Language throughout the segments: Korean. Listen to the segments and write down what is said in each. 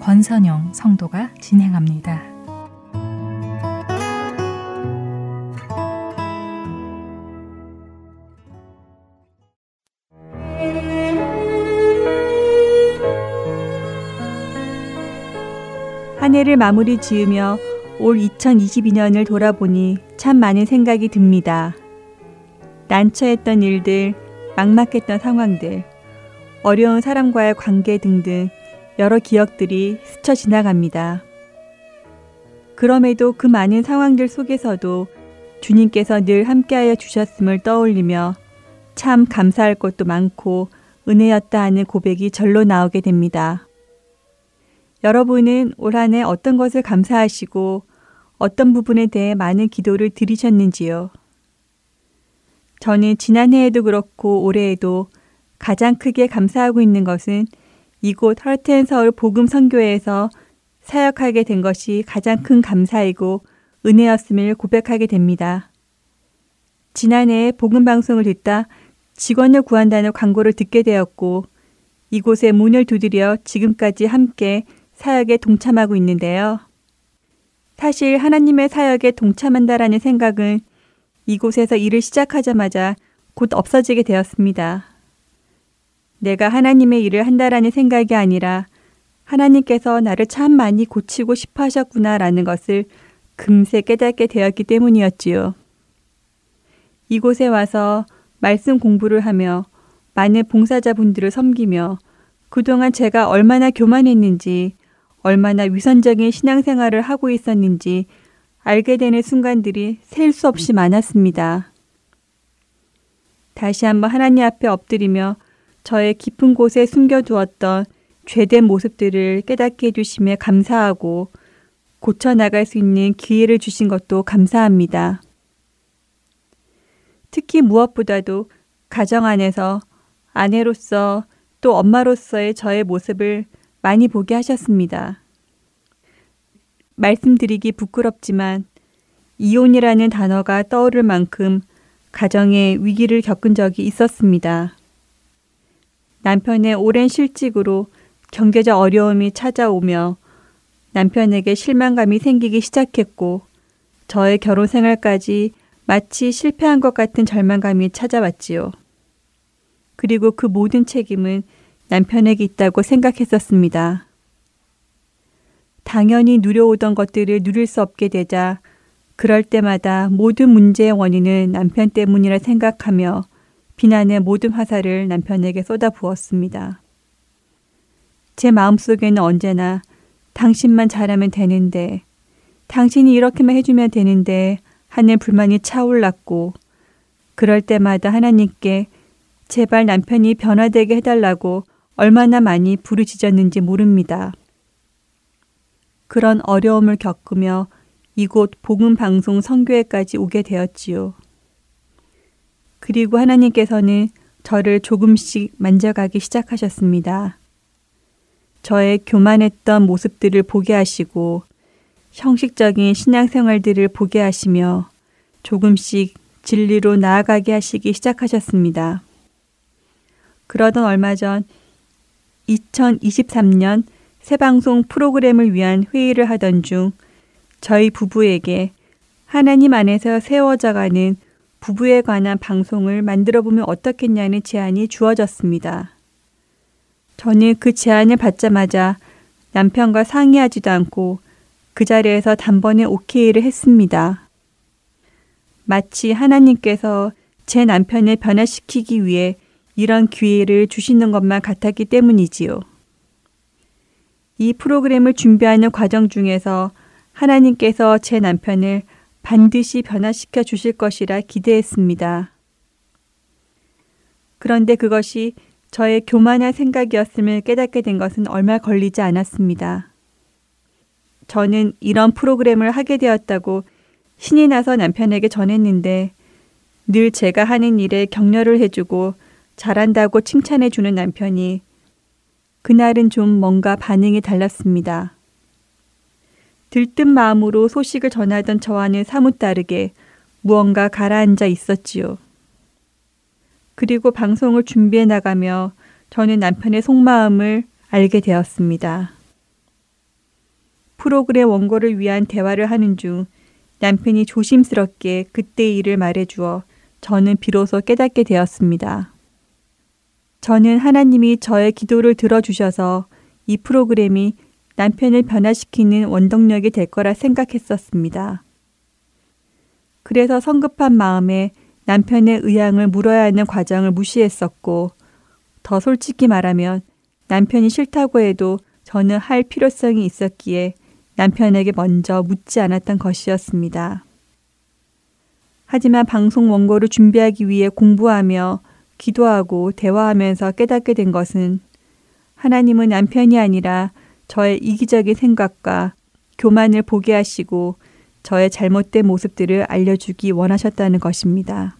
권선영 성도가 진행합니다. 한 해를 마무리 지으며 올 2022년을 돌아보니 참 많은 생각이 듭니다. 난처했던 일들, 막막했던 상황들, 어려운 사람과의 관계 등등 여러 기억들이 스쳐 지나갑니다. 그럼에도 그 많은 상황들 속에서도 주님께서 늘 함께하여 주셨음을 떠올리며 참 감사할 것도 많고 은혜였다 하는 고백이 절로 나오게 됩니다. 여러분은 올 한 해 어떤 것을 감사하시고 어떤 부분에 대해 많은 기도를 드리셨는지요? 저는 지난해에도 그렇고 올해에도 가장 크게 감사하고 있는 것은 이곳 헐튼 서울 복음 선교회에서 사역하게 된 것이 가장 큰 감사이고 은혜였음을 고백하게 됩니다. 지난해 복음 방송을 듣다 직원을 구한다는 광고를 듣게 되었고 이곳에 문을 두드려 지금까지 함께 사역에 동참하고 있는데요. 사실 하나님의 사역에 동참한다라는 생각은 이곳에서 일을 시작하자마자 곧 없어지게 되었습니다. 내가 하나님의 일을 한다라는 생각이 아니라 하나님께서 나를 참 많이 고치고 싶어 하셨구나라는 것을 금세 깨닫게 되었기 때문이었지요. 이곳에 와서 말씀 공부를 하며 많은 봉사자분들을 섬기며 그동안 제가 얼마나 교만했는지, 얼마나 위선적인 신앙생활을 하고 있었는지 알게 되는 순간들이 셀 수 없이 많았습니다. 다시 한번 하나님 앞에 엎드리며 저의 깊은 곳에 숨겨두었던 죄된 모습들을 깨닫게 해주심에 감사하고 고쳐나갈 수 있는 기회를 주신 것도 감사합니다. 특히 무엇보다도 가정 안에서 아내로서 또 엄마로서의 저의 모습을 많이 보게 하셨습니다. 말씀드리기 부끄럽지만 이혼이라는 단어가 떠오를 만큼 가정에 위기를 겪은 적이 있었습니다. 남편의 오랜 실직으로 경제적 어려움이 찾아오며 남편에게 실망감이 생기기 시작했고 저의 결혼 생활까지 마치 실패한 것 같은 절망감이 찾아왔지요. 그리고 그 모든 책임은 남편에게 있다고 생각했었습니다. 당연히 누려오던 것들을 누릴 수 없게 되자 그럴 때마다 모든 문제의 원인은 남편 때문이라 생각하며 비난의 모든 화살을 남편에게 쏟아부었습니다. 제 마음속에는 언제나 당신만 잘하면 되는데, 당신이 이렇게만 해주면 되는데 하는 불만이 차올랐고, 그럴 때마다 하나님께 제발 남편이 변화되게 해달라고 얼마나 많이 부르짖었는지 모릅니다. 그런 어려움을 겪으며 이곳 복음 방송 선교회까지 오게 되었지요. 그리고 하나님께서는 저를 조금씩 만져가기 시작하셨습니다. 저의 교만했던 모습들을 보게 하시고 형식적인 신앙생활들을 보게 하시며 조금씩 진리로 나아가게 하시기 시작하셨습니다. 그러던 얼마 전 2023년 새 방송 프로그램을 위한 회의를 하던 중 저희 부부에게 하나님 안에서 세워져가는 부부에 관한 방송을 만들어 보면 어떻겠냐는 제안이 주어졌습니다. 저는 그 제안을 받자마자 남편과 상의하지도 않고 그 자리에서 단번에 오케이를 했습니다. 마치 하나님께서 제 남편을 변화시키기 위해 이런 기회를 주시는 것만 같았기 때문이지요. 이 프로그램을 준비하는 과정 중에서 하나님께서 제 남편을 반드시 변화시켜 주실 것이라 기대했습니다. 그런데 그것이 저의 교만한 생각이었음을 깨닫게 된 것은 얼마 걸리지 않았습니다. 저는 이런 프로그램을 하게 되었다고 신이 나서 남편에게 전했는데 늘 제가 하는 일에 격려를 해주고 잘한다고 칭찬해주는 남편이 그날은 좀 뭔가 반응이 달랐습니다. 들뜬 마음으로 소식을 전하던 저와는 사뭇 다르게 무언가 가라앉아 있었지요. 그리고 방송을 준비해 나가며 저는 남편의 속마음을 알게 되었습니다. 프로그램 원고를 위한 대화를 하는 중 남편이 조심스럽게 그때의 일을 말해주어 저는 비로소 깨닫게 되었습니다. 저는 하나님이 저의 기도를 들어주셔서 이 프로그램이 남편을 변화시키는 원동력이 될 거라 생각했었습니다. 그래서 성급한 마음에 남편의 의향을 물어야 하는 과정을 무시했었고, 더 솔직히 말하면 남편이 싫다고 해도 저는 할 필요성이 있었기에 남편에게 먼저 묻지 않았던 것이었습니다. 하지만 방송 원고를 준비하기 위해 공부하며 기도하고 대화하면서 깨닫게 된 것은 하나님은 남편이 아니라 저의 이기적인 생각과 교만을 보게 하시고 저의 잘못된 모습들을 알려주기 원하셨다는 것입니다.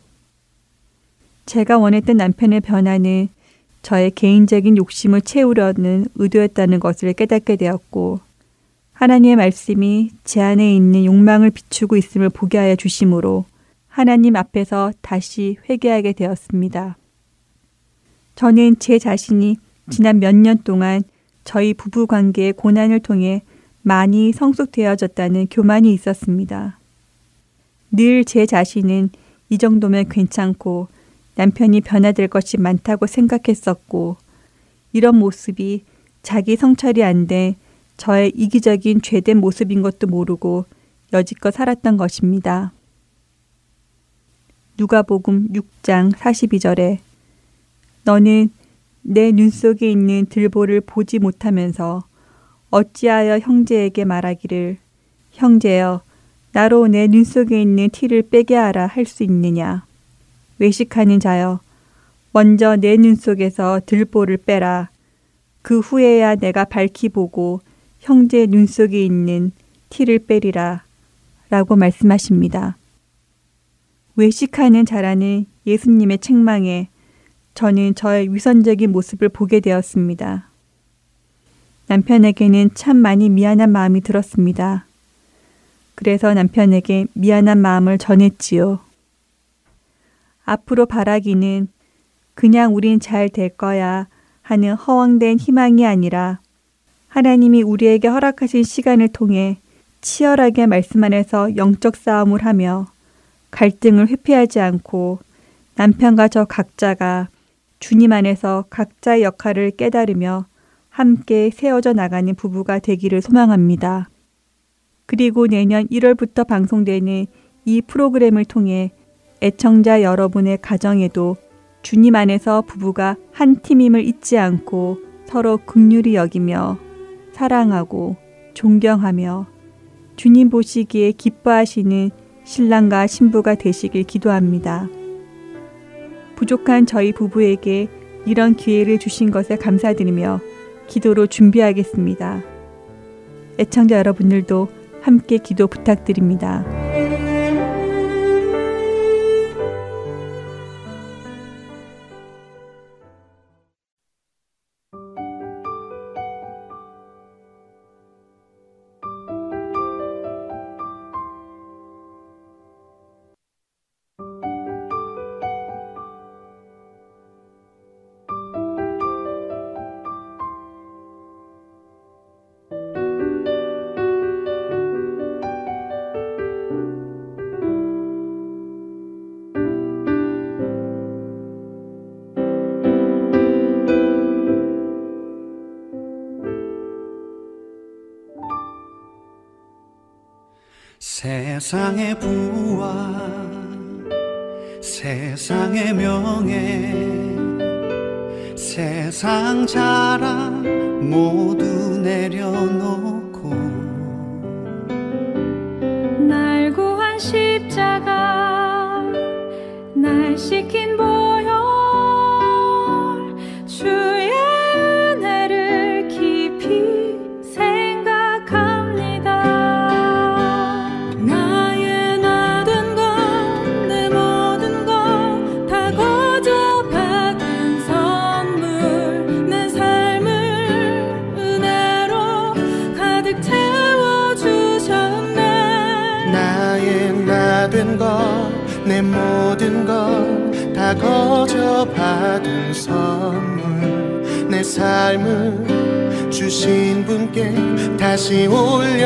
제가 원했던 남편의 변화는 저의 개인적인 욕심을 채우려는 의도였다는 것을 깨닫게 되었고, 하나님의 말씀이 제 안에 있는 욕망을 비추고 있음을 보게 하여 주심으로 하나님 앞에서 다시 회개하게 되었습니다. 저는 제 자신이 지난 몇 년 동안 저희 부부 관계의 고난을 통해 많이 성숙되어졌다는 교만이 있었습니다. 늘 제 자신은 이 정도면 괜찮고 남편이 변화될 것이 많다고 생각했었고 이런 모습이 자기 성찰이 안 돼 저의 이기적인 죄된 모습인 것도 모르고 여지껏 살았던 것입니다. 누가복음 6장 42절에 너는 내 눈 속에 있는 들보를 보지 못하면서 어찌하여 형제에게 말하기를 형제여 나로 내 눈 속에 있는 티를 빼게 하라 할 수 있느냐 외식하는 자여 먼저 내 눈 속에서 들보를 빼라 그 후에야 내가 밝히 보고 형제 눈 속에 있는 티를 빼리라 라고 말씀하십니다. 외식하는 자라는 예수님의 책망에 저는 저의 위선적인 모습을 보게 되었습니다. 남편에게는 참 많이 미안한 마음이 들었습니다. 그래서 남편에게 미안한 마음을 전했지요. 앞으로 바라기는 그냥 우린 잘 될 거야 하는 허황된 희망이 아니라 하나님이 우리에게 허락하신 시간을 통해 치열하게 말씀 안에서 영적 싸움을 하며 갈등을 회피하지 않고 남편과 저 각자가 주님 안에서 각자의 역할을 깨달으며 함께 세워져 나가는 부부가 되기를 소망합니다. 그리고 내년 1월부터 방송되는 이 프로그램을 통해 애청자 여러분의 가정에도 주님 안에서 부부가 한 팀임을 잊지 않고 서로 극률이 여기며 사랑하고 존경하며 주님 보시기에 기뻐하시는 신랑과 신부가 되시길 기도합니다. 부족한 저희 부부에게 이런 기회를 주신 것에 감사드리며 기도로 준비하겠습니다. 애청자 여러분들도 함께 기도 부탁드립니다. 세상의 부와 세상의 명예 세상 자랑 모두 내려놓고 날 구한 십자가 날 시킨 받은 선물. 내 삶을 주신 분께 다시 올려드리니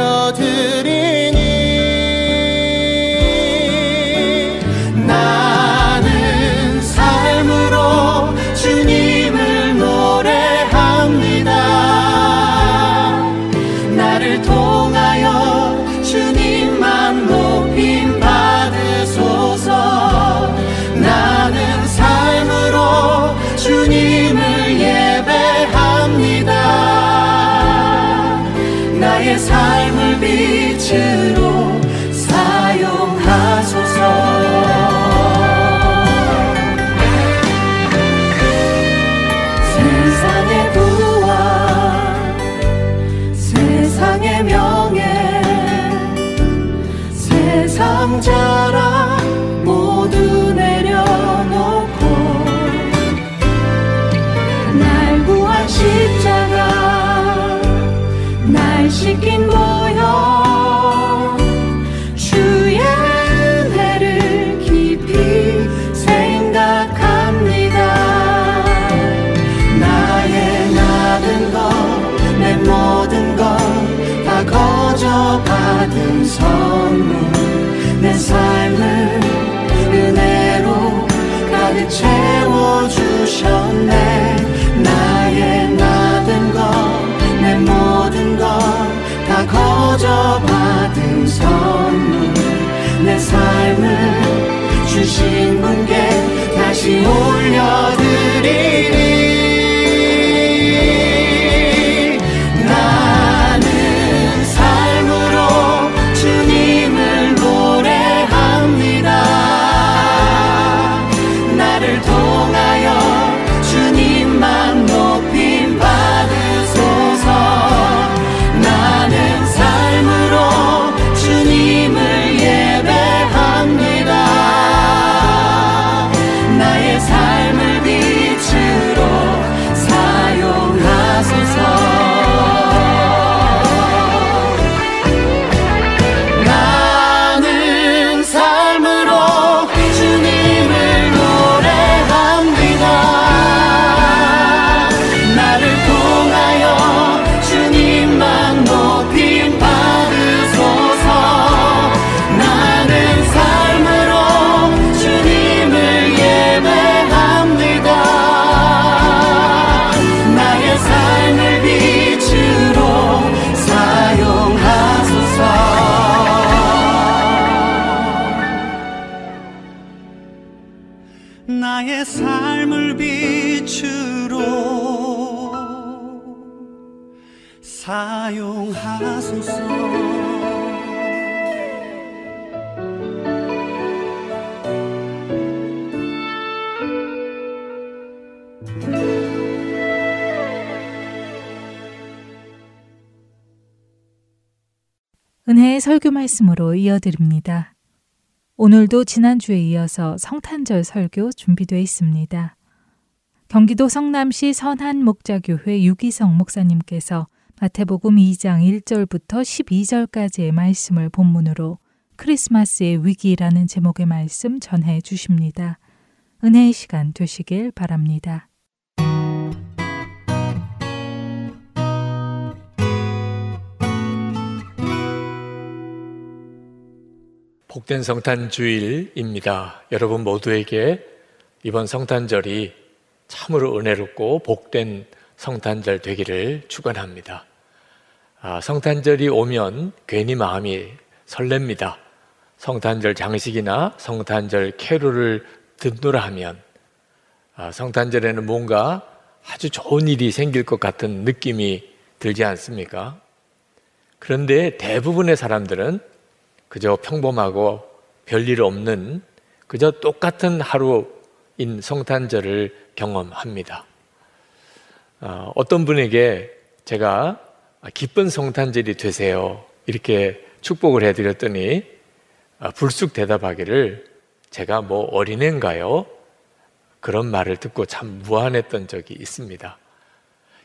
주신 분께 다시 올려드리니 설교 말씀으로 이어드립니다. 오늘도 지난주에 이어서 성탄절 설교 준비되어 있습니다. 경기도 성남시 선한목자교회 유기성 목사님께서 마태복음 2장 1절부터 12절까지의 말씀을 본문으로 크리스마스의 위기라는 제목의 말씀 전해 주십니다. 은혜의 시간 되시길 바랍니다. 복된 성탄 주일입니다. 여러분 모두에게 이번 성탄절이 참으로 은혜롭고 복된 성탄절 되기를 축원합니다. 아, 성탄절이 오면 괜히 마음이 설렙니다. 성탄절 장식이나 성탄절 캐롤을 듣노라 하면 아, 성탄절에는 뭔가 아주 좋은 일이 생길 것 같은 느낌이 들지 않습니까? 그런데 대부분의 사람들은 그저 평범하고 별일 없는 그저 똑같은 하루인 성탄절을 경험합니다. 어, 어떤 분에게 제가 기쁜 성탄절이 되세요 이렇게 축복을 해드렸더니 아, 불쑥 대답하기를 제가 뭐 어린애인가요? 그런 말을 듣고 참 무안했던 적이 있습니다.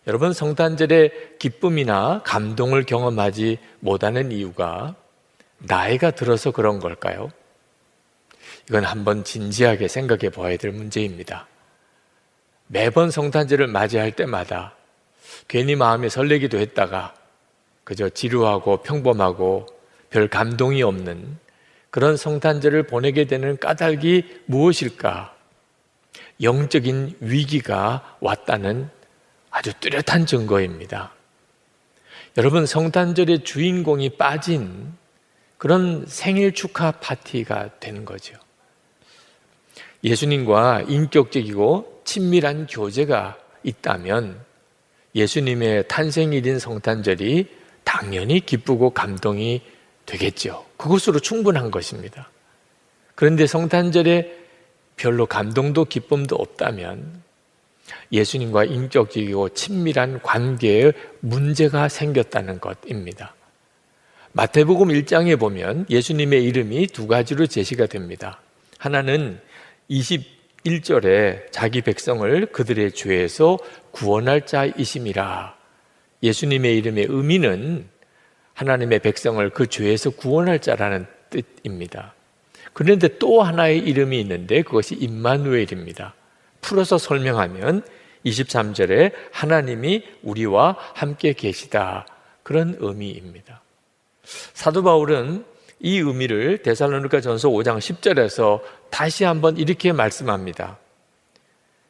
여러분 성탄절에 기쁨이나 감동을 경험하지 못하는 이유가 나이가 들어서 그런 걸까요? 이건 한번 진지하게 생각해 보아야 될 문제입니다. 매번 성탄절을 맞이할 때마다 괜히 마음이 설레기도 했다가 그저 지루하고 평범하고 별 감동이 없는 그런 성탄절을 보내게 되는 까닭이 무엇일까? 영적인 위기가 왔다는 아주 뚜렷한 증거입니다. 여러분, 성탄절의 주인공이 빠진 그런 생일 축하 파티가 되는 거죠. 예수님과 인격적이고 친밀한 교제가 있다면 예수님의 탄생일인 성탄절이 당연히 기쁘고 감동이 되겠죠. 그것으로 충분한 것입니다. 그런데 성탄절에 별로 감동도 기쁨도 없다면 예수님과 인격적이고 친밀한 관계에 문제가 생겼다는 것입니다. 마태복음 1장에 보면 예수님의 이름이 두 가지로 제시가 됩니다. 하나는 21절에 자기 백성을 그들의 죄에서 구원할 자이심이라. 예수님의 이름의 의미는 하나님의 백성을 그 죄에서 구원할 자라는 뜻입니다. 그런데 또 하나의 이름이 있는데 그것이 임마누엘입니다. 풀어서 설명하면 23절에 하나님이 우리와 함께 계시다. 그런 의미입니다. 사도 바울은 이 의미를 데살로니가 전서 5장 10절에서 다시 한번 이렇게 말씀합니다.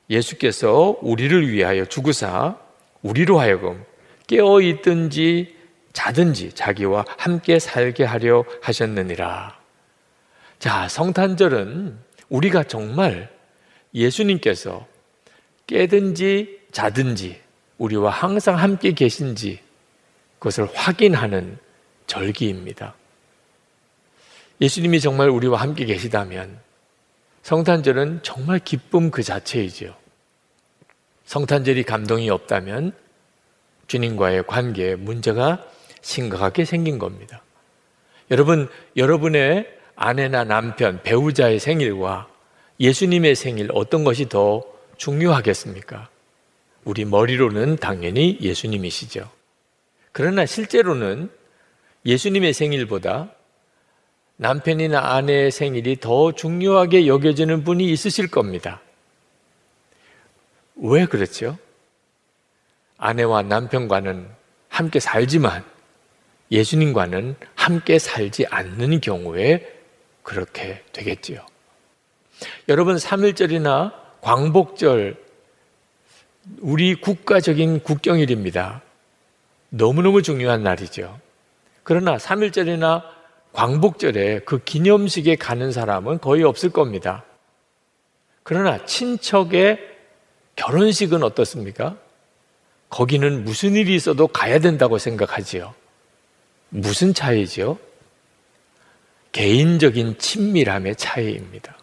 예수께서 우리를 위하여 죽으사 우리로 하여금 깨어 있든지 자든지 자기와 함께 살게 하려 하셨느니라. 자, 성탄절은 우리가 정말 예수님께서 깨든지 자든지 우리와 항상 함께 계신지 그것을 확인하는 절기입니다. 예수님이 정말 우리와 함께 계시다면 성탄절은 정말 기쁨 그 자체이죠. 성탄절이 감동이 없다면 주님과의 관계에 문제가 심각하게 생긴 겁니다. 여러분, 여러분의 아내나 남편, 배우자의 생일과 예수님의 생일 어떤 것이 더 중요하겠습니까? 우리 머리로는 당연히 예수님이시죠. 그러나 실제로는 예수님의 생일보다 남편이나 아내의 생일이 더 중요하게 여겨지는 분이 있으실 겁니다. 왜 그렇죠? 아내와 남편과는 함께 살지만 예수님과는 함께 살지 않는 경우에 그렇게 되겠지요. 여러분 3일절이나 광복절 우리 국가적인 국경일입니다. 너무너무 중요한 날이죠. 그러나 3일절이나 광복절에 그 기념식에 가는 사람은 거의 없을 겁니다. 그러나 친척의 결혼식은 어떻습니까? 거기는 무슨 일이 있어도 가야 된다고 생각하지요. 무슨 차이죠? 개인적인 친밀함의 차이입니다.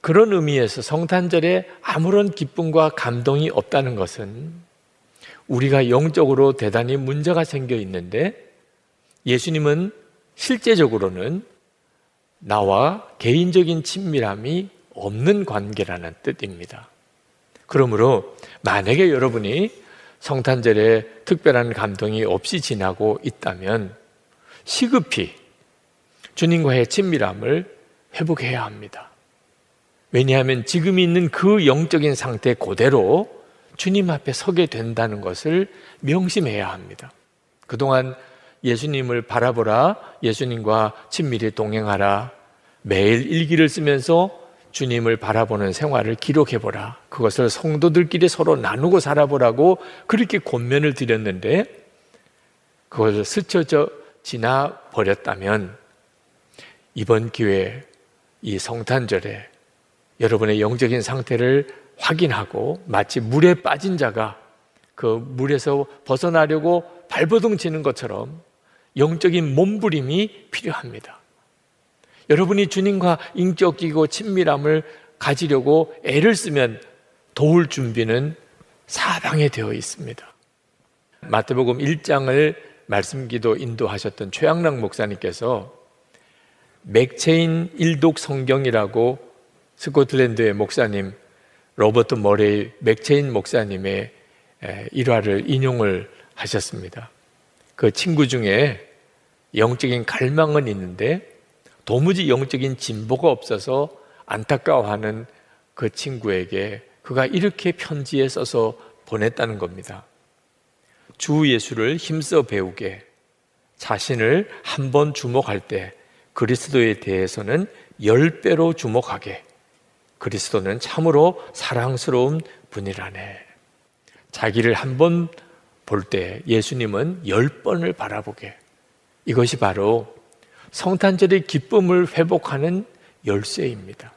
그런 의미에서 성탄절에 아무런 기쁨과 감동이 없다는 것은 우리가 영적으로 대단히 문제가 생겨 있는데 예수님은 실제적으로는 나와 개인적인 친밀함이 없는 관계라는 뜻입니다. 그러므로 만약에 여러분이 성탄절에 특별한 감동이 없이 지나고 있다면 시급히 주님과의 친밀함을 회복해야 합니다. 왜냐하면 지금 있는 그 영적인 상태 그대로 주님 앞에 서게 된다는 것을 명심해야 합니다. 그동안 예수님을 바라보라, 예수님과 친밀히 동행하라, 매일 일기를 쓰면서 주님을 바라보는 생활을 기록해보라. 그것을 성도들끼리 서로 나누고 살아보라고 그렇게 권면을 드렸는데, 그것을 스쳐져 지나 버렸다면, 이번 기회에 이 성탄절에 여러분의 영적인 상태를 확인하고 마치 물에 빠진 자가 그 물에서 벗어나려고 발버둥 치는 것처럼 영적인 몸부림이 필요합니다. 여러분이 주님과 인격적이고 친밀함을 가지려고 애를 쓰면 도울 준비는 사방에 되어 있습니다. 마태복음 1장을 말씀기도 인도하셨던 최양락 목사님께서 맥체인 일독 성경이라고 스코틀랜드의 목사님 로버트 머레이 맥체인 목사님의 일화를 인용을 하셨습니다. 그 친구 중에 영적인 갈망은 있는데 도무지 영적인 진보가 없어서 안타까워하는 그 친구에게 그가 이렇게 편지에 써서 보냈다는 겁니다. 주 예수를 힘써 배우게 자신을 한 번 주목할 때 그리스도에 대해서는 열 배로 주목하게 그리스도는 참으로 사랑스러운 분이라네. 자기를 한 번 볼 때 예수님은 열 번을 바라보게. 이것이 바로 성탄절의 기쁨을 회복하는 열쇠입니다.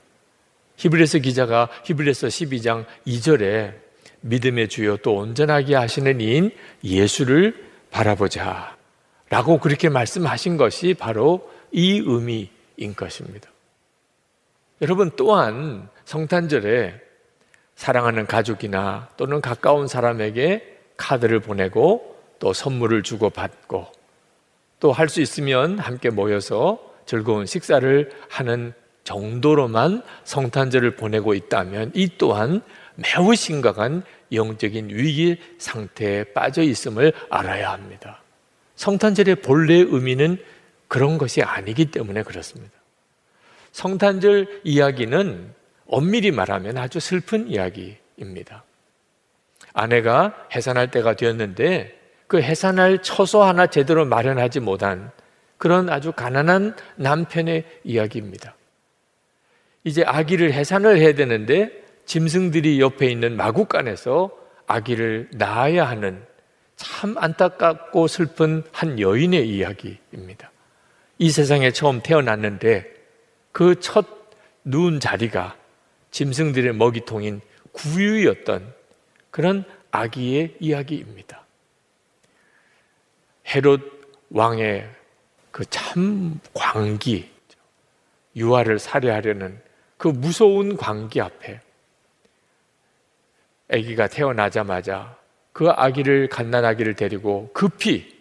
히브리서 기자가 히브리서 12장 2절에 믿음의 주요 또 온전하게 하시는 이인 예수를 바라보자. 라고 그렇게 말씀하신 것이 바로 이 의미인 것입니다. 여러분 또한 성탄절에 사랑하는 가족이나 또는 가까운 사람에게 카드를 보내고 또 선물을 주고 받고 또 할 수 있으면 함께 모여서 즐거운 식사를 하는 정도로만 성탄절을 보내고 있다면 이 또한 매우 심각한 영적인 위기 상태에 빠져 있음을 알아야 합니다. 성탄절의 본래 의미는 그런 것이 아니기 때문에 그렇습니다. 성탄절 이야기는 엄밀히 말하면 아주 슬픈 이야기입니다. 아내가 해산할 때가 되었는데 그 해산할 처소 하나 제대로 마련하지 못한 그런 아주 가난한 남편의 이야기입니다. 이제 아기를 해산을 해야 되는데 짐승들이 옆에 있는 마구간에서 아기를 낳아야 하는 참 안타깝고 슬픈 한 여인의 이야기입니다. 이 세상에 처음 태어났는데 그 첫 누운 자리가 짐승들의 먹이통인 구유였던 그런 아기의 이야기입니다. 헤롯 왕의 그 참 광기, 유아를 살해하려는 그 무서운 광기 앞에 아기가 태어나자마자 그 아기를 갓난 아기를 데리고 급히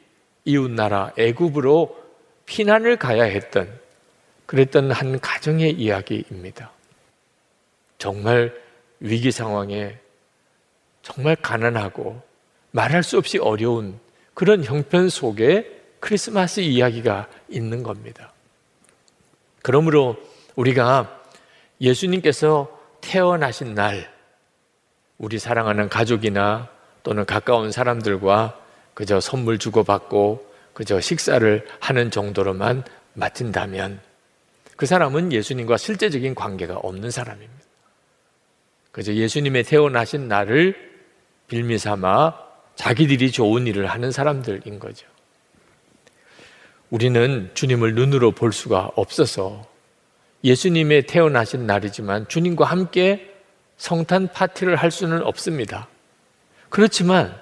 이웃 나라 애굽으로 피난을 가야 했던 그랬던 한 가정의 이야기입니다. 정말 위기 상황에 정말 가난하고 말할 수 없이 어려운 그런 형편 속에 크리스마스 이야기가 있는 겁니다. 그러므로 우리가 예수님께서 태어나신 날, 우리 사랑하는 가족이나 또는 가까운 사람들과 그저 선물 주고받고 그저 식사를 하는 정도로만 맡은다면 그 사람은 예수님과 실제적인 관계가 없는 사람입니다. 그저 예수님의 태어나신 날을 빌미 삼아 자기들이 좋은 일을 하는 사람들인 거죠. 우리는 주님을 눈으로 볼 수가 없어서 예수님의 태어나신 날이지만 주님과 함께 성탄 파티를 할 수는 없습니다. 그렇지만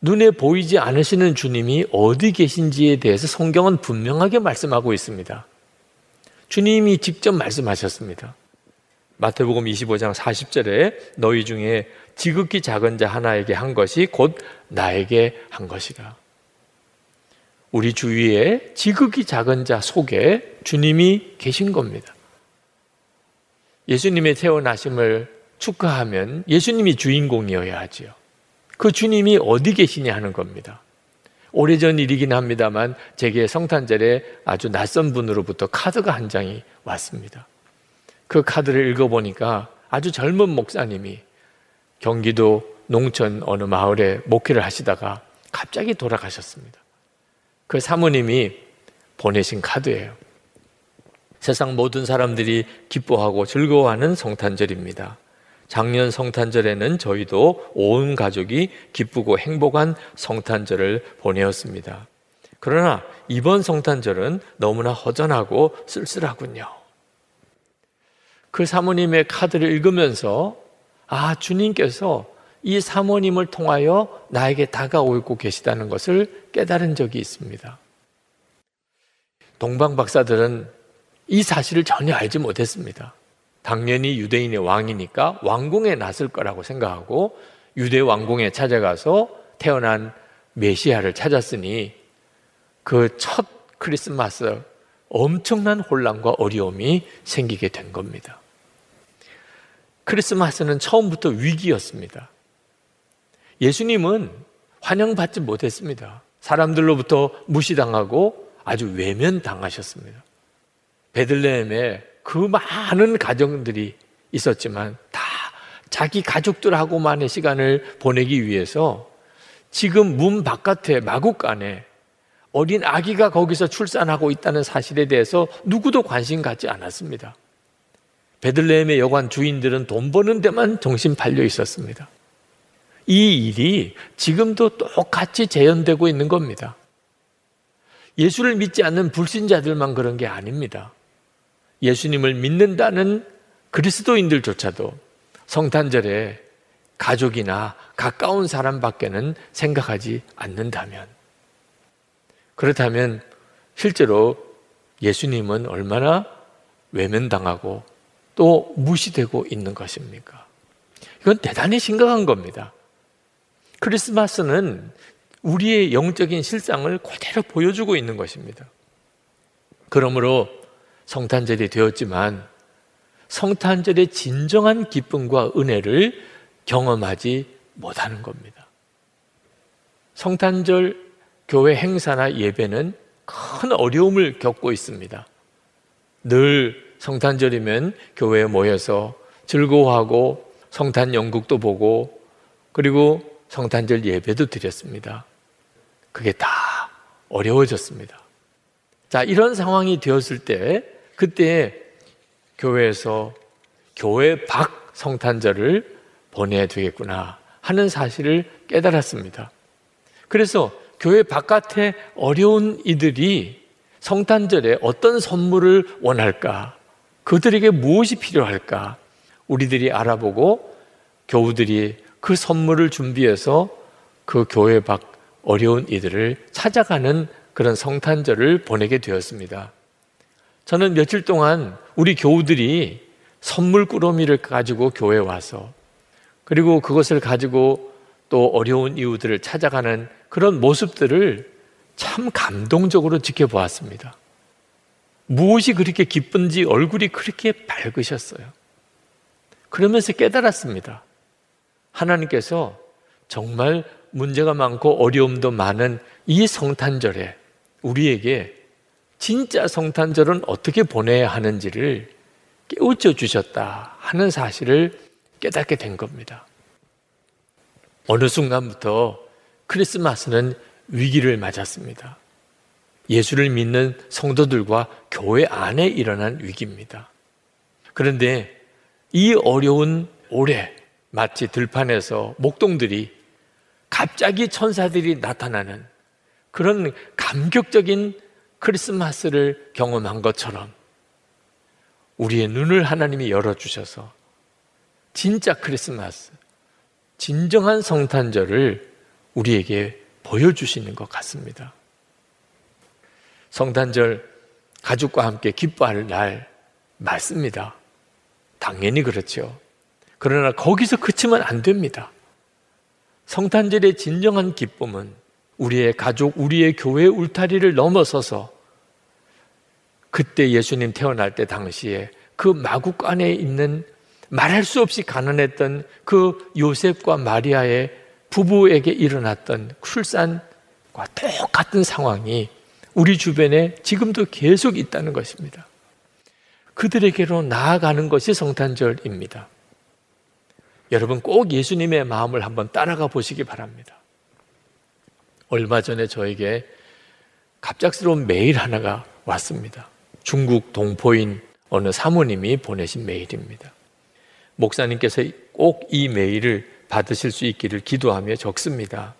눈에 보이지 않으시는 주님이 어디 계신지에 대해서 성경은 분명하게 말씀하고 있습니다. 주님이 직접 말씀하셨습니다. 마태복음 25장 40절에 너희 중에 지극히 작은 자 하나에게 한 것이 곧 나에게 한 것이다. 우리 주위에 지극히 작은 자 속에 주님이 계신 겁니다. 예수님의 태어나심을 축하하면 예수님이 주인공이어야 하지요. 그 주님이 어디 계시냐 하는 겁니다. 오래전 일이긴 합니다만 제게 성탄절에 아주 낯선 분으로부터 카드가 한 장이 왔습니다. 그 카드를 읽어보니까 아주 젊은 목사님이 경기도 농촌 어느 마을에 목회를 하시다가 갑자기 돌아가셨습니다. 그 사모님이 보내신 카드예요. 세상 모든 사람들이 기뻐하고 즐거워하는 성탄절입니다. 작년 성탄절에는 저희도 온 가족이 기쁘고 행복한 성탄절을 보내었습니다. 그러나 이번 성탄절은 너무나 허전하고 쓸쓸하군요. 그 사모님의 카드를 읽으면서 아, 주님께서 이 사모님을 통하여 나에게 다가오고 계시다는 것을 깨달은 적이 있습니다. 동방 박사들은 이 사실을 전혀 알지 못했습니다. 당연히 유대인의 왕이니까 왕궁에 났을 거라고 생각하고 유대 왕궁에 찾아가서 태어난 메시아를 찾았으니 그 첫 크리스마스 엄청난 혼란과 어려움이 생기게 된 겁니다. 크리스마스는 처음부터 위기였습니다. 예수님은 환영받지 못했습니다. 사람들로부터 무시당하고 아주 외면당하셨습니다. 베들레헴에 그 많은 가정들이 있었지만 다 자기 가족들하고만의 시간을 보내기 위해서 지금 문 바깥에 마국 안에 어린 아기가 거기서 출산하고 있다는 사실에 대해서 누구도 관심 갖지 않았습니다. 베들레헴의 여관 주인들은 돈 버는 데만 정신 팔려 있었습니다. 이 일이 지금도 똑같이 재현되고 있는 겁니다. 예수를 믿지 않는 불신자들만 그런 게 아닙니다. 예수님을 믿는다는 그리스도인들조차도 성탄절에 가족이나 가까운 사람밖에는 생각하지 않는다면 그렇다면 실제로 예수님은 얼마나 외면당하고 또 무시되고 있는 것입니까? 이건 대단히 심각한 겁니다. 크리스마스는 우리의 영적인 실상을 그대로 보여주고 있는 것입니다. 그러므로 성탄절이 되었지만 성탄절의 진정한 기쁨과 은혜를 경험하지 못하는 겁니다. 성탄절 교회 행사나 예배는 큰 어려움을 겪고 있습니다. 늘 성탄절이면 교회에 모여서 즐거워하고 성탄 연극도 보고 그리고 성탄절 예배도 드렸습니다. 그게 다 어려워졌습니다. 자, 이런 상황이 되었을 때 그때 교회에서 교회 밖 성탄절을 보내야 되겠구나 하는 사실을 깨달았습니다. 그래서 교회 바깥에 어려운 이들이 성탄절에 어떤 선물을 원할까? 그들에게 무엇이 필요할까? 우리들이 알아보고 교우들이 그 선물을 준비해서 그 교회 밖 어려운 이들을 찾아가는 그런 성탄절을 보내게 되었습니다. 저는 며칠 동안 우리 교우들이 선물 꾸러미를 가지고 교회에 와서 그리고 그것을 가지고 또 어려운 이웃들을 찾아가는 그런 모습들을 참 감동적으로 지켜보았습니다. 무엇이 그렇게 기쁜지 얼굴이 그렇게 밝으셨어요. 그러면서 깨달았습니다. 하나님께서 정말 문제가 많고 어려움도 많은 이 성탄절에 우리에게 진짜 성탄절은 어떻게 보내야 하는지를 깨우쳐 주셨다 하는 사실을 깨닫게 된 겁니다. 어느 순간부터 크리스마스는 위기를 맞았습니다. 예수를 믿는 성도들과 교회 안에 일어난 위기입니다. 그런데 이 어려운 올해 마치 들판에서 목동들이 갑자기 천사들이 나타나는 그런 감격적인 크리스마스를 경험한 것처럼 우리의 눈을 하나님이 열어주셔서 진짜 크리스마스, 진정한 성탄절을 우리에게 보여주시는 것 같습니다. 성탄절 가족과 함께 기뻐할 날 맞습니다. 당연히 그렇죠. 그러나 거기서 그치면 안 됩니다. 성탄절의 진정한 기쁨은 우리의 가족, 우리의 교회 울타리를 넘어서서 그때 예수님 태어날 때 당시에 그 마국 안에 있는 말할 수 없이 가난했던 그 요셉과 마리아의 부부에게 일어났던 출산과 똑같은 상황이 우리 주변에 지금도 계속 있다는 것입니다. 그들에게로 나아가는 것이 성탄절입니다. 여러분 꼭 예수님의 마음을 한번 따라가 보시기 바랍니다. 얼마 전에 저에게 갑작스러운 메일 하나가 왔습니다. 중국 동포인 어느 사모님이 보내신 메일입니다. 목사님께서 꼭 이 메일을 받으실 수 있기를 기도하며 적습니다.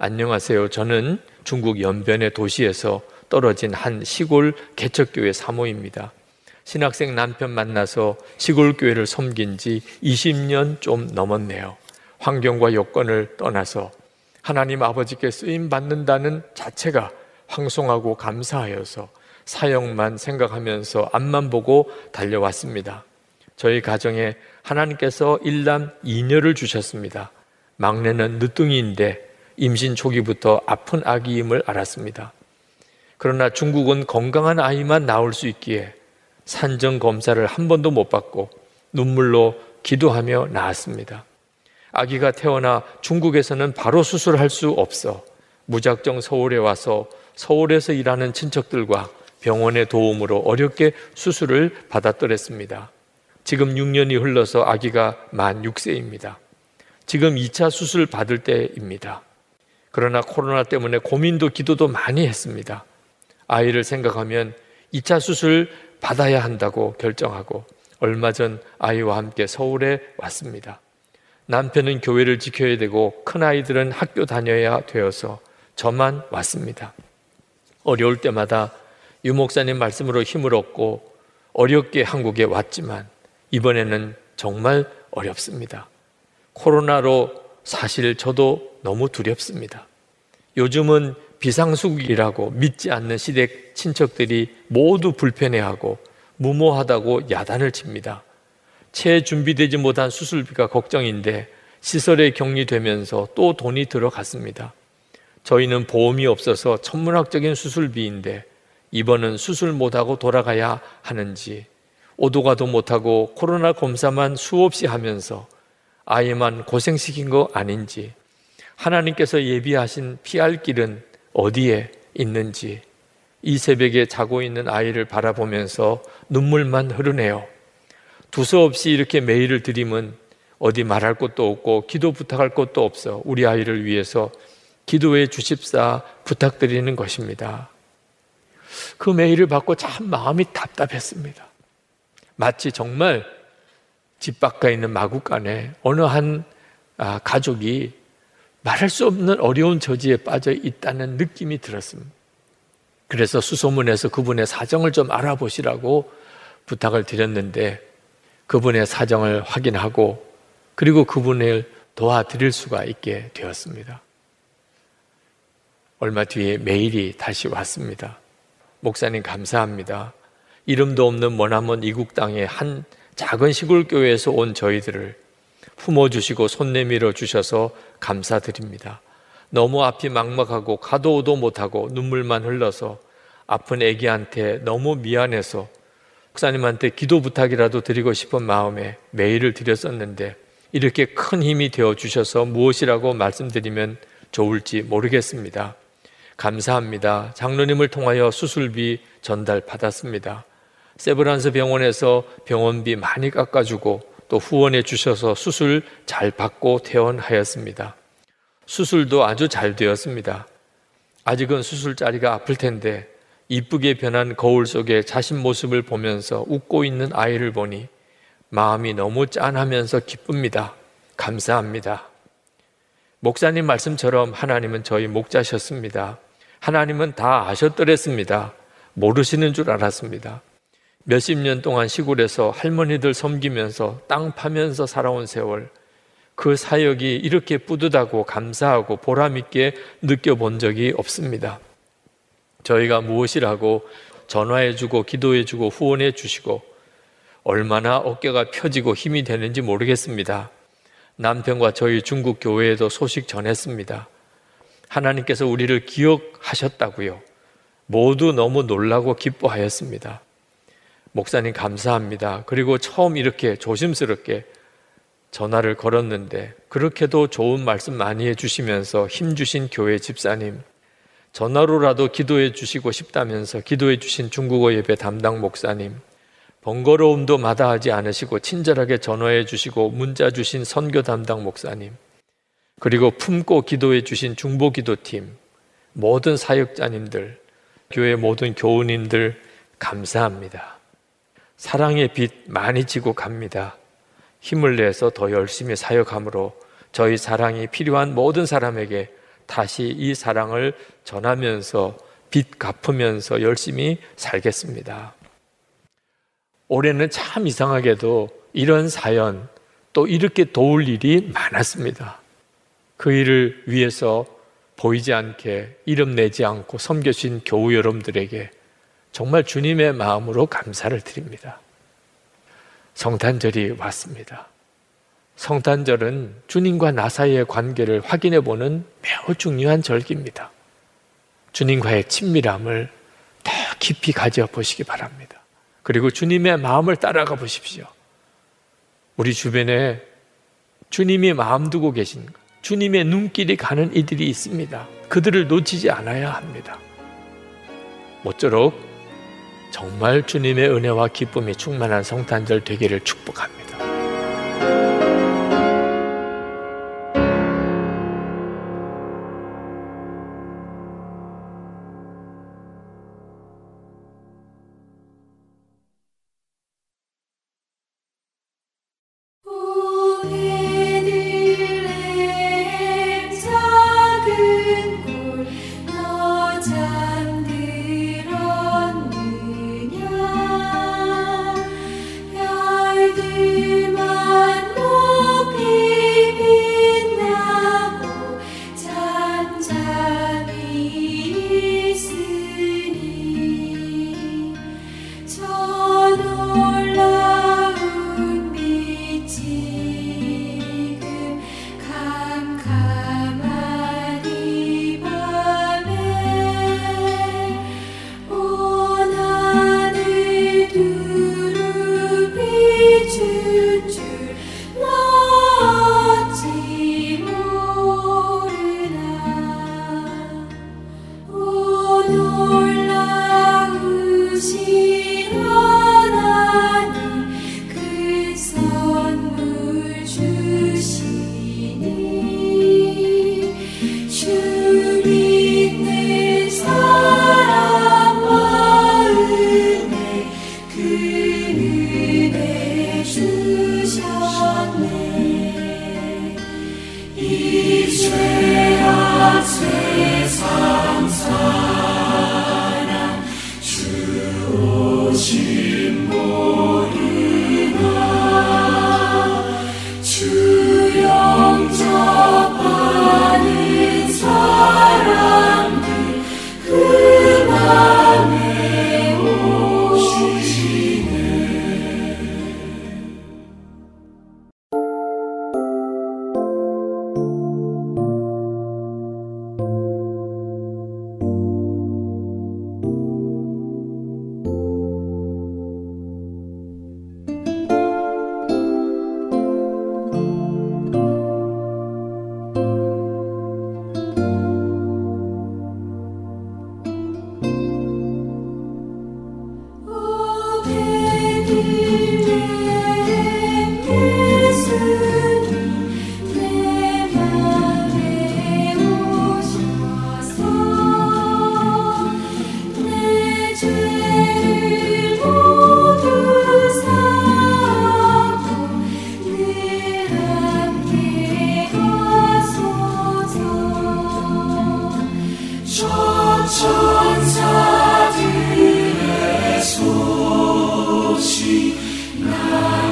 안녕하세요. 저는 중국 연변의 도시에서 떨어진 한 시골 개척교회 사모입니다. 신학생 남편 만나서 시골 교회를 섬긴 지 20년 좀 넘었네요. 환경과 여건을 떠나서 하나님 아버지께 쓰임 받는다는 자체가 황송하고 감사하여서 사역만 생각하면서 앞만 보고 달려왔습니다. 저희 가정에 하나님께서 일남 이녀를 주셨습니다. 막내는 늦둥이인데 임신 초기부터 아픈 아기임을 알았습니다. 그러나 중국은 건강한 아이만 나올 수 있기에 산정 검사를 한 번도 못 받고 눈물로 기도하며 낳았습니다. 아기가 태어나 중국에서는 바로 수술할 수 없어 무작정 서울에 와서 서울에서 일하는 친척들과 병원의 도움으로 어렵게 수술을 받았더랬습니다. 지금 6년이 흘러서 아기가 만 6세입니다. 지금 2차 수술 받을 때입니다. 그러나 코로나 때문에 고민도 기도도 많이 했습니다. 아이를 생각하면 2차 수술 받아야 한다고 결정하고 얼마 전 아이와 함께 서울에 왔습니다. 남편은 교회를 지켜야 되고 큰 아이들은 학교 다녀야 되어서 저만 왔습니다. 어려울 때마다 유 목사님 말씀으로 힘을 얻고 어렵게 한국에 왔지만 이번에는 정말 어렵습니다. 코로나로 사실 저도 너무 두렵습니다. 요즘은 비상수국이라고 믿지 않는 시댁 친척들이 모두 불편해하고 무모하다고 야단을 칩니다. 채 준비되지 못한 수술비가 걱정인데 시설에 격리되면서 또 돈이 들어갔습니다. 저희는 보험이 없어서 천문학적인 수술비인데 이번은 수술 못하고 돌아가야 하는지 오도 가도 못하고 코로나 검사만 수없이 하면서 아이만 고생시킨 거 아닌지 하나님께서 예비하신 피할 길은 어디에 있는지 이 새벽에 자고 있는 아이를 바라보면서 눈물만 흐르네요. 두서없이 이렇게 메일을 드리면 어디 말할 것도 없고 기도 부탁할 것도 없어 우리 아이를 위해서 기도해 주십사 부탁드리는 것입니다. 그 메일을 받고 참 마음이 답답했습니다. 마치 정말 집 밖에 있는 마구간에 어느 한 아, 가족이 말할 수 없는 어려운 저지에 빠져 있다는 느낌이 들었습니다. 그래서 수소문에서 그분의 사정을 좀 알아보시라고 부탁을 드렸는데 그분의 사정을 확인하고 그리고 그분을 도와드릴 수가 있게 되었습니다. 얼마 뒤에 메일이 다시 왔습니다. 목사님 감사합니다. 이름도 없는 머나먼 이국 땅의 한 작은 시골 교회에서 온 저희들을 품어주시고 손 내밀어 주셔서 감사드립니다. 너무 앞이 막막하고 가도 오도 못하고 눈물만 흘러서 아픈 애기한테 너무 미안해서 목사님한테 기도 부탁이라도 드리고 싶은 마음에 메일을 드렸었는데 이렇게 큰 힘이 되어 주셔서 무엇이라고 말씀드리면 좋을지 모르겠습니다. 감사합니다. 장로님을 통하여 수술비 전달 받았습니다. 세브란스 병원에서 병원비 많이 깎아주고 또 후원해 주셔서 수술 잘 받고 퇴원하였습니다. 수술도 아주 잘 되었습니다. 아직은 수술 자리가 아플 텐데 이쁘게 변한 거울 속에 자신 모습을 보면서 웃고 있는 아이를 보니 마음이 너무 짠하면서 기쁩니다. 감사합니다. 목사님 말씀처럼 하나님은 저희 목자셨습니다. 하나님은 다 아셨더랬습니다. 모르시는 줄 알았습니다. 몇십 년 동안 시골에서 할머니들 섬기면서 땅 파면서 살아온 세월, 그 사역이 이렇게 뿌듯하고 감사하고 보람있게 느껴본 적이 없습니다. 저희가 무엇이라고 전화해주고 기도해주고 후원해주시고 얼마나 어깨가 펴지고 힘이 되는지 모르겠습니다. 남편과 저희 중국 교회에도 소식 전했습니다. 하나님께서 우리를 기억하셨다고요. 모두 너무 놀라고 기뻐하였습니다. 목사님 감사합니다. 그리고 처음 이렇게 조심스럽게 전화를 걸었는데 그렇게도 좋은 말씀 많이 해주시면서 힘주신 교회 집사님 전화로라도 기도해 주시고 싶다면서 기도해 주신 중국어 예배 담당 목사님 번거로움도 마다하지 않으시고 친절하게 전화해 주시고 문자 주신 선교 담당 목사님 그리고 품고 기도해 주신 중보 기도팀 모든 사역자님들 교회 모든 교우님들 감사합니다. 사랑의 빛 많이 지고 갑니다. 힘을 내서 더 열심히 사역함으로 저희 사랑이 필요한 모든 사람에게 다시 이 사랑을 전하면서 빚 갚으면서 열심히 살겠습니다. 올해는 참 이상하게도 이런 사연 또 이렇게 도울 일이 많았습니다. 그 일을 위해서 보이지 않게 이름 내지 않고 섬겨주신 교우 여러분들에게 정말 주님의 마음으로 감사를 드립니다. 성탄절이 왔습니다. 성탄절은 주님과 나 사이의 관계를 확인해 보는 매우 중요한 절기입니다. 주님과의 친밀함을 더 깊이 가져 보시기 바랍니다. 그리고 주님의 마음을 따라가 보십시오. 우리 주변에 주님이 마음 두고 계신 주님의 눈길이 가는 이들이 있습니다. 그들을 놓치지 않아야 합니다. 모쪼록 정말 주님의 은혜와 기쁨이 충만한 성탄절 되기를 축복합니다.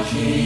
하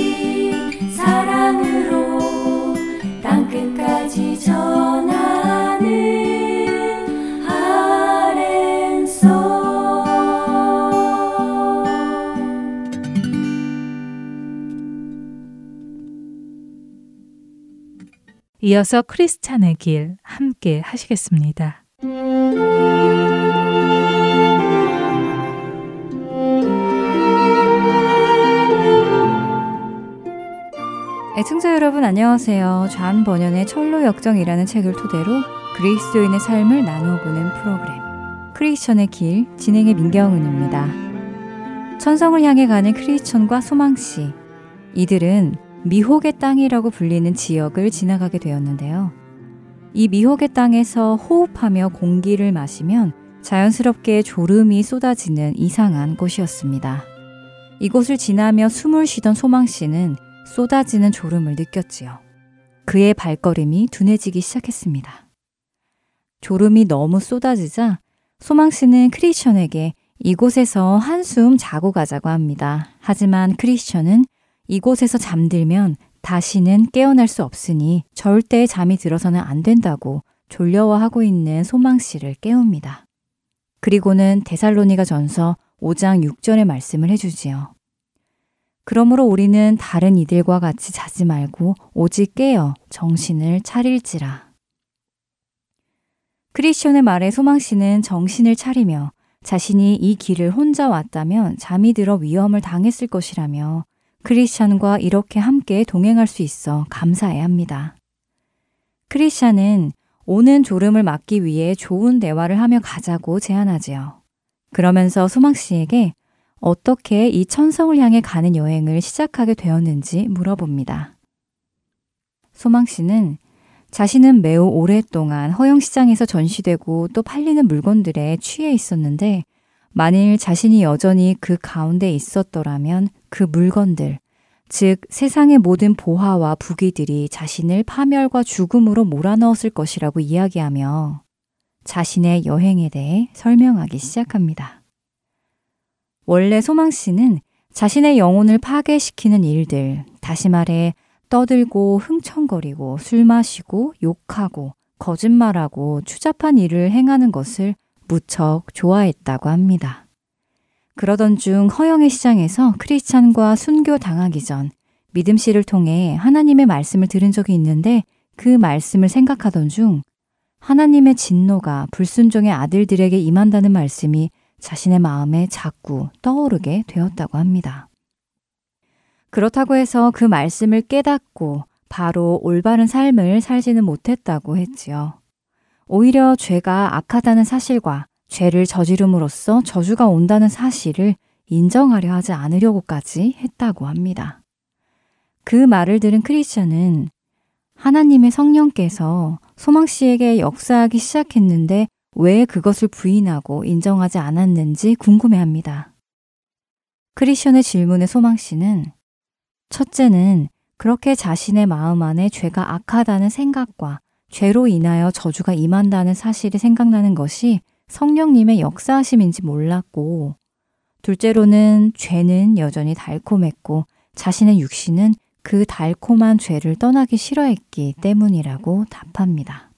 이어서 크리스찬의 길 함께 하시겠습니다. 애청자 여러분 안녕하세요. 좌 번연의 철로 역정이라는 책을 토대로 그리스도인의 삶을 나누어 보는 프로그램 크리스천의 길 진행의 민경은입니다. 천성을 향해 가는 크리스천과 소망씨 이들은 미혹의 땅이라고 불리는 지역을 지나가게 되었는데요. 이 미혹의 땅에서 호흡하며 공기를 마시면 자연스럽게 졸음이 쏟아지는 이상한 곳이었습니다. 이곳을 지나며 숨을 쉬던 소망 씨는 쏟아지는 졸음을 느꼈지요. 그의 발걸음이 둔해지기 시작했습니다. 졸음이 너무 쏟아지자 소망 씨는 크리스천에게 이곳에서 한숨 자고 가자고 합니다. 하지만 크리스천은 이곳에서 잠들면 다시는 깨어날 수 없으니 절대 잠이 들어서는 안 된다고 졸려워하고 있는 소망 씨를 깨웁니다. 그리고는 데살로니가 전서 5장 6절의 말씀을 해주지요. 그러므로 우리는 다른 이들과 같이 자지 말고 오직 깨어 정신을 차릴지라. 크리스천의 말에 소망 씨는 정신을 차리며 자신이 이 길을 혼자 왔다면 잠이 들어 위험을 당했을 것이라며 크리스찬과 이렇게 함께 동행할 수 있어 감사해야 합니다. 크리스찬은 오는 졸음을 막기 위해 좋은 대화를 하며 가자고 제안하지요. 그러면서 소망 씨에게 어떻게 이 천성을 향해 가는 여행을 시작하게 되었는지 물어봅니다. 소망 씨는 자신은 매우 오랫동안 허영시장에서 전시되고 또 팔리는 물건들에 취해 있었는데 만일 자신이 여전히 그 가운데 있었더라면 그 물건들, 즉 세상의 모든 보화와 부귀들이 자신을 파멸과 죽음으로 몰아넣었을 것이라고 이야기하며 자신의 여행에 대해 설명하기 시작합니다. 원래 소망 씨는 자신의 영혼을 파괴시키는 일들, 다시 말해 떠들고 흥청거리고 술 마시고 욕하고 거짓말하고 추잡한 일을 행하는 것을 무척 좋아했다고 합니다. 그러던 중 허영의 시장에서 크리스찬과 순교 당하기 전 믿음 씨를 통해 하나님의 말씀을 들은 적이 있는데 그 말씀을 생각하던 중 하나님의 진노가 불순종의 아들들에게 임한다는 말씀이 자신의 마음에 자꾸 떠오르게 되었다고 합니다. 그렇다고 해서 그 말씀을 깨닫고 바로 올바른 삶을 살지는 못했다고 했지요. 오히려 죄가 악하다는 사실과 죄를 저지름으로써 저주가 온다는 사실을 인정하려 하지 않으려고까지 했다고 합니다. 그 말을 들은 크리스천은 하나님의 성령께서 소망 씨에게 역사하기 시작했는데 왜 그것을 부인하고 인정하지 않았는지 궁금해 합니다. 크리스천의 질문에 소망 씨는 첫째는 그렇게 자신의 마음 안에 죄가 악하다는 생각과 죄로 인하여 저주가 임한다는 사실이 생각나는 것이 성령님의 역사하심인지 몰랐고, 둘째로는 죄는 여전히 달콤했고, 자신의 육신은 그 달콤한 죄를 떠나기 싫어했기 때문이라고 답합니다.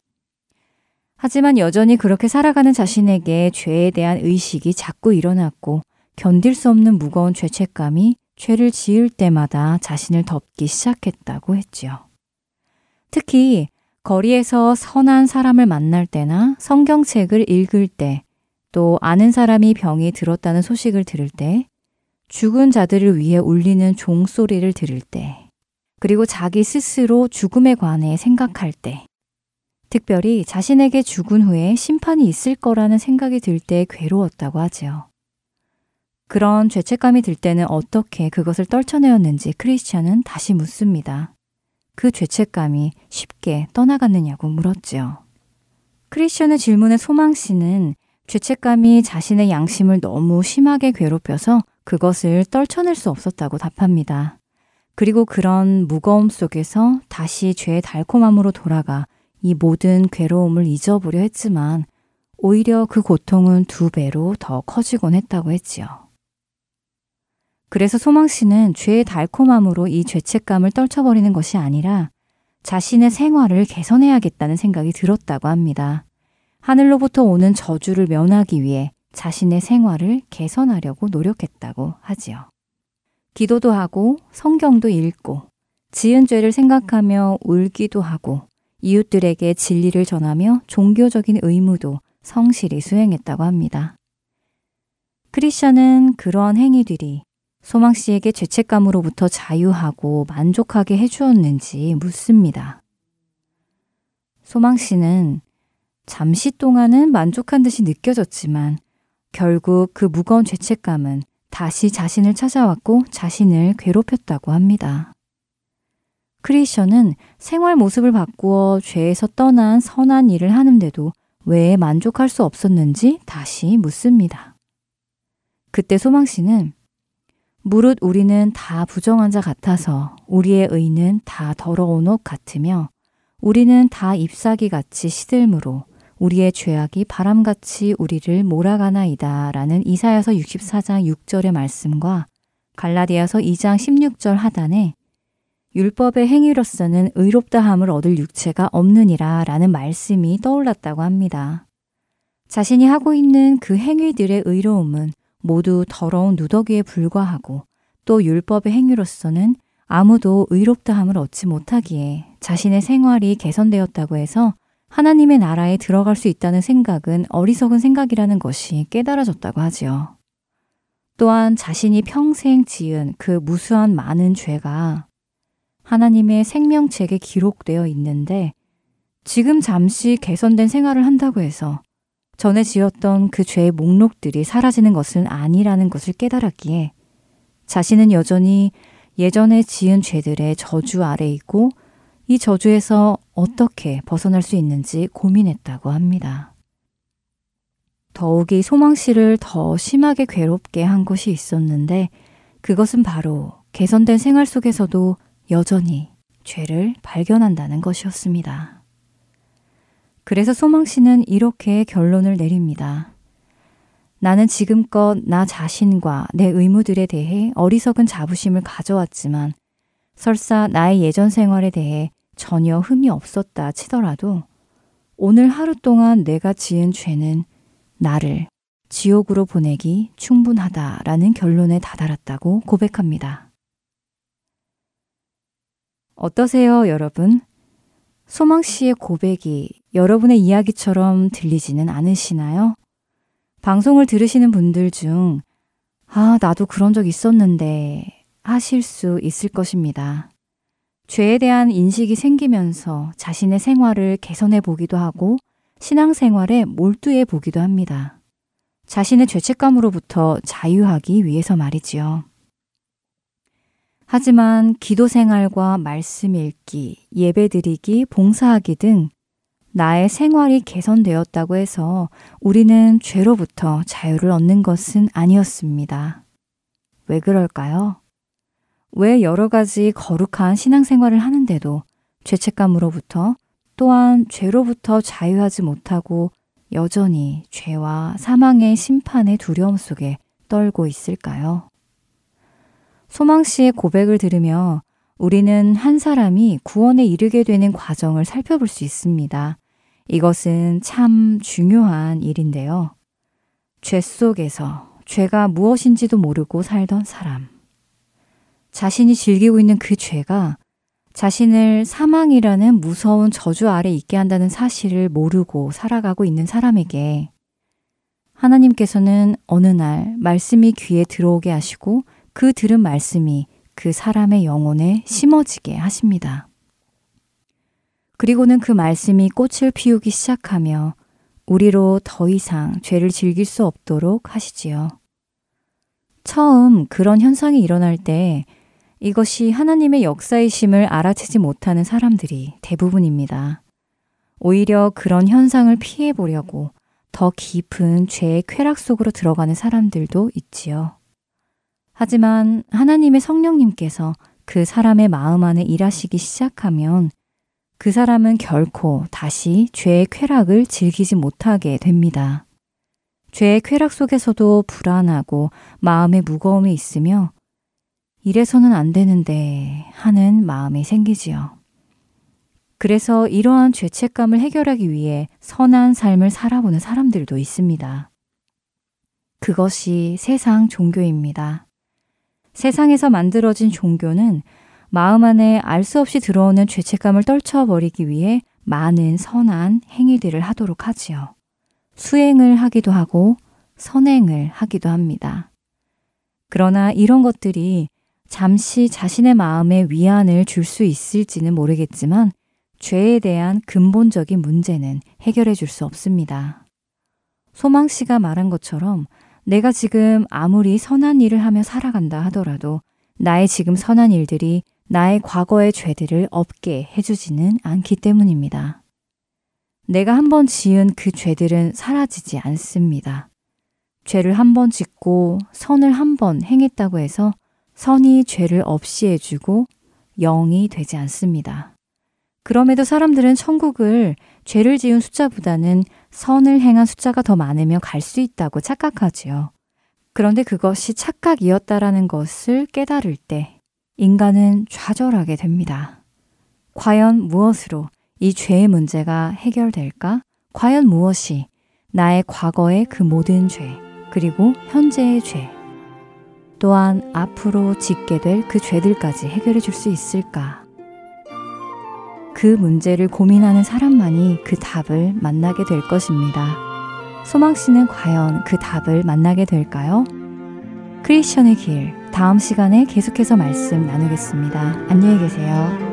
하지만 여전히 그렇게 살아가는 자신에게 죄에 대한 의식이 자꾸 일어났고, 견딜 수 없는 무거운 죄책감이 죄를 지을 때마다 자신을 덮기 시작했다고 했지요. 특히 거리에서 선한 사람을 만날 때나 성경책을 읽을 때, 또 아는 사람이 병이 들었다는 소식을 들을 때, 죽은 자들을 위해 울리는 종소리를 들을 때, 그리고 자기 스스로 죽음에 관해 생각할 때, 특별히 자신에게 죽은 후에 심판이 있을 거라는 생각이 들 때 괴로웠다고 하지요. 그런 죄책감이 들 때는 어떻게 그것을 떨쳐내었는지 크리스찬은 다시 묻습니다. 그 죄책감이 쉽게 떠나갔느냐고 물었지요. 크리스천의 질문에 소망 씨는 죄책감이 자신의 양심을 너무 심하게 괴롭혀서 그것을 떨쳐낼 수 없었다고 답합니다. 그리고 그런 무거움 속에서 다시 죄의 달콤함으로 돌아가 이 모든 괴로움을 잊어보려 했지만 오히려 그 고통은 두 배로 더 커지곤 했다고 했지요. 그래서 소망 씨는 죄의 달콤함으로 이 죄책감을 떨쳐버리는 것이 아니라 자신의 생활을 개선해야겠다는 생각이 들었다고 합니다. 하늘로부터 오는 저주를 면하기 위해 자신의 생활을 개선하려고 노력했다고 하지요. 기도도 하고 성경도 읽고 지은 죄를 생각하며 울기도 하고 이웃들에게 진리를 전하며 종교적인 의무도 성실히 수행했다고 합니다. 크리스천은 그러한 행위들이 소망 씨에게 죄책감으로부터 자유하고 만족하게 해주었는지 묻습니다. 소망 씨는 잠시 동안은 만족한 듯이 느껴졌지만 결국 그 무거운 죄책감은 다시 자신을 찾아왔고 자신을 괴롭혔다고 합니다. 크리스천은 생활 모습을 바꾸어 죄에서 떠난 선한 일을 하는데도 왜 만족할 수 없었는지 다시 묻습니다. 그때 소망 씨는 무릇 우리는 다 부정한 자 같아서 우리의 의는 다 더러운 옷 같으며 우리는 다 잎사귀 같이 시들므로 우리의 죄악이 바람같이 우리를 몰아가나이다 라는 이사야서 64장 6절의 말씀과 갈라디아서 2장 16절 하단에 율법의 행위로서는 의롭다함을 얻을 육체가 없느니라 라는 말씀이 떠올랐다고 합니다. 자신이 하고 있는 그 행위들의 의로움은 모두 더러운 누더기에 불과하고 또 율법의 행위로서는 아무도 의롭다함을 얻지 못하기에 자신의 생활이 개선되었다고 해서 하나님의 나라에 들어갈 수 있다는 생각은 어리석은 생각이라는 것이 깨달아졌다고 하지요. 또한 자신이 평생 지은 그 무수한 많은 죄가 하나님의 생명책에 기록되어 있는데 지금 잠시 개선된 생활을 한다고 해서 전에 지었던 그 죄의 목록들이 사라지는 것은 아니라는 것을 깨달았기에 자신은 여전히 예전에 지은 죄들의 저주 아래 있고 이 저주에서 어떻게 벗어날 수 있는지 고민했다고 합니다. 더욱이 소망 씨를 더 심하게 괴롭게 한 것이 있었는데 그것은 바로 개선된 생활 속에서도 여전히 죄를 발견한다는 것이었습니다. 그래서 소망 씨는 이렇게 결론을 내립니다. 나는 지금껏 나 자신과 내 의무들에 대해 어리석은 자부심을 가져왔지만 설사 나의 예전 생활에 대해 전혀 흠이 없었다 치더라도 오늘 하루 동안 내가 지은 죄는 나를 지옥으로 보내기 충분하다라는 결론에 다다랐다고 고백합니다. 어떠세요, 여러분? 소망 씨의 고백이 여러분의 이야기처럼 들리지는 않으시나요? 방송을 들으시는 분들 중, 아, 나도 그런 적 있었는데 하실 수 있을 것입니다. 죄에 대한 인식이 생기면서 자신의 생활을 개선해 보기도 하고 신앙생활에 몰두해 보기도 합니다. 자신의 죄책감으로부터 자유하기 위해서 말이지요. 하지만 기도 생활과 말씀 읽기, 예배 드리기, 봉사하기 등 나의 생활이 개선되었다고 해서 우리는 죄로부터 자유를 얻는 것은 아니었습니다. 왜 그럴까요? 왜 여러 가지 거룩한 신앙생활을 하는데도 죄책감으로부터 또한 죄로부터 자유하지 못하고 여전히 죄와 사망의 심판의 두려움 속에 떨고 있을까요? 소망 씨의 고백을 들으며 우리는 한 사람이 구원에 이르게 되는 과정을 살펴볼 수 있습니다. 이것은 참 중요한 일인데요. 죄 속에서 죄가 무엇인지도 모르고 살던 사람. 자신이 즐기고 있는 그 죄가 자신을 사망이라는 무서운 저주 아래 있게 한다는 사실을 모르고 살아가고 있는 사람에게 하나님께서는 어느 날 말씀이 귀에 들어오게 하시고 그 들은 말씀이 그 사람의 영혼에 심어지게 하십니다. 그리고는 그 말씀이 꽃을 피우기 시작하며 우리로 더 이상 죄를 즐길 수 없도록 하시지요. 처음 그런 현상이 일어날 때 이것이 하나님의 역사이심을 알아채지 못하는 사람들이 대부분입니다. 오히려 그런 현상을 피해 보려고 더 깊은 죄의 쾌락 속으로 들어가는 사람들도 있지요. 하지만 하나님의 성령님께서 그 사람의 마음 안에 일하시기 시작하면 그 사람은 결코 다시 죄의 쾌락을 즐기지 못하게 됩니다. 죄의 쾌락 속에서도 불안하고 마음의 무거움이 있으며 이래서는 안 되는데 하는 마음이 생기지요. 그래서 이러한 죄책감을 해결하기 위해 선한 삶을 살아보는 사람들도 있습니다. 그것이 세상 종교입니다. 세상에서 만들어진 종교는 마음 안에 알 수 없이 들어오는 죄책감을 떨쳐버리기 위해 많은 선한 행위들을 하도록 하지요. 수행을 하기도 하고 선행을 하기도 합니다. 그러나 이런 것들이 잠시 자신의 마음에 위안을 줄 수 있을지는 모르겠지만 죄에 대한 근본적인 문제는 해결해 줄 수 없습니다. 소망 씨가 말한 것처럼 내가 지금 아무리 선한 일을 하며 살아간다 하더라도 나의 지금 선한 일들이 나의 과거의 죄들을 없게 해주지는 않기 때문입니다. 내가 한 번 지은 그 죄들은 사라지지 않습니다. 죄를 한 번 짓고 선을 한 번 행했다고 해서 선이 죄를 없이 해주고 영이 되지 않습니다. 그럼에도 사람들은 천국을 죄를 지은 숫자보다는 선을 행한 숫자가 더 많으면 갈수 있다고 착각하지요. 그런데 그것이 착각이었다라는 것을 깨달을 때 인간은 좌절하게 됩니다. 과연 무엇으로 이 죄의 문제가 해결될까? 과연 무엇이 나의 과거의 그 모든 죄, 그리고 현재의 죄, 또한 앞으로 짓게 될 그 죄들까지 해결해 줄 수 있을까? 그 문제를 고민하는 사람만이 그 답을 만나게 될 것입니다. 소망 씨는 과연 그 답을 만나게 될까요? 크리스천의 길, 다음 시간에 계속해서 말씀 나누겠습니다. 안녕히 계세요.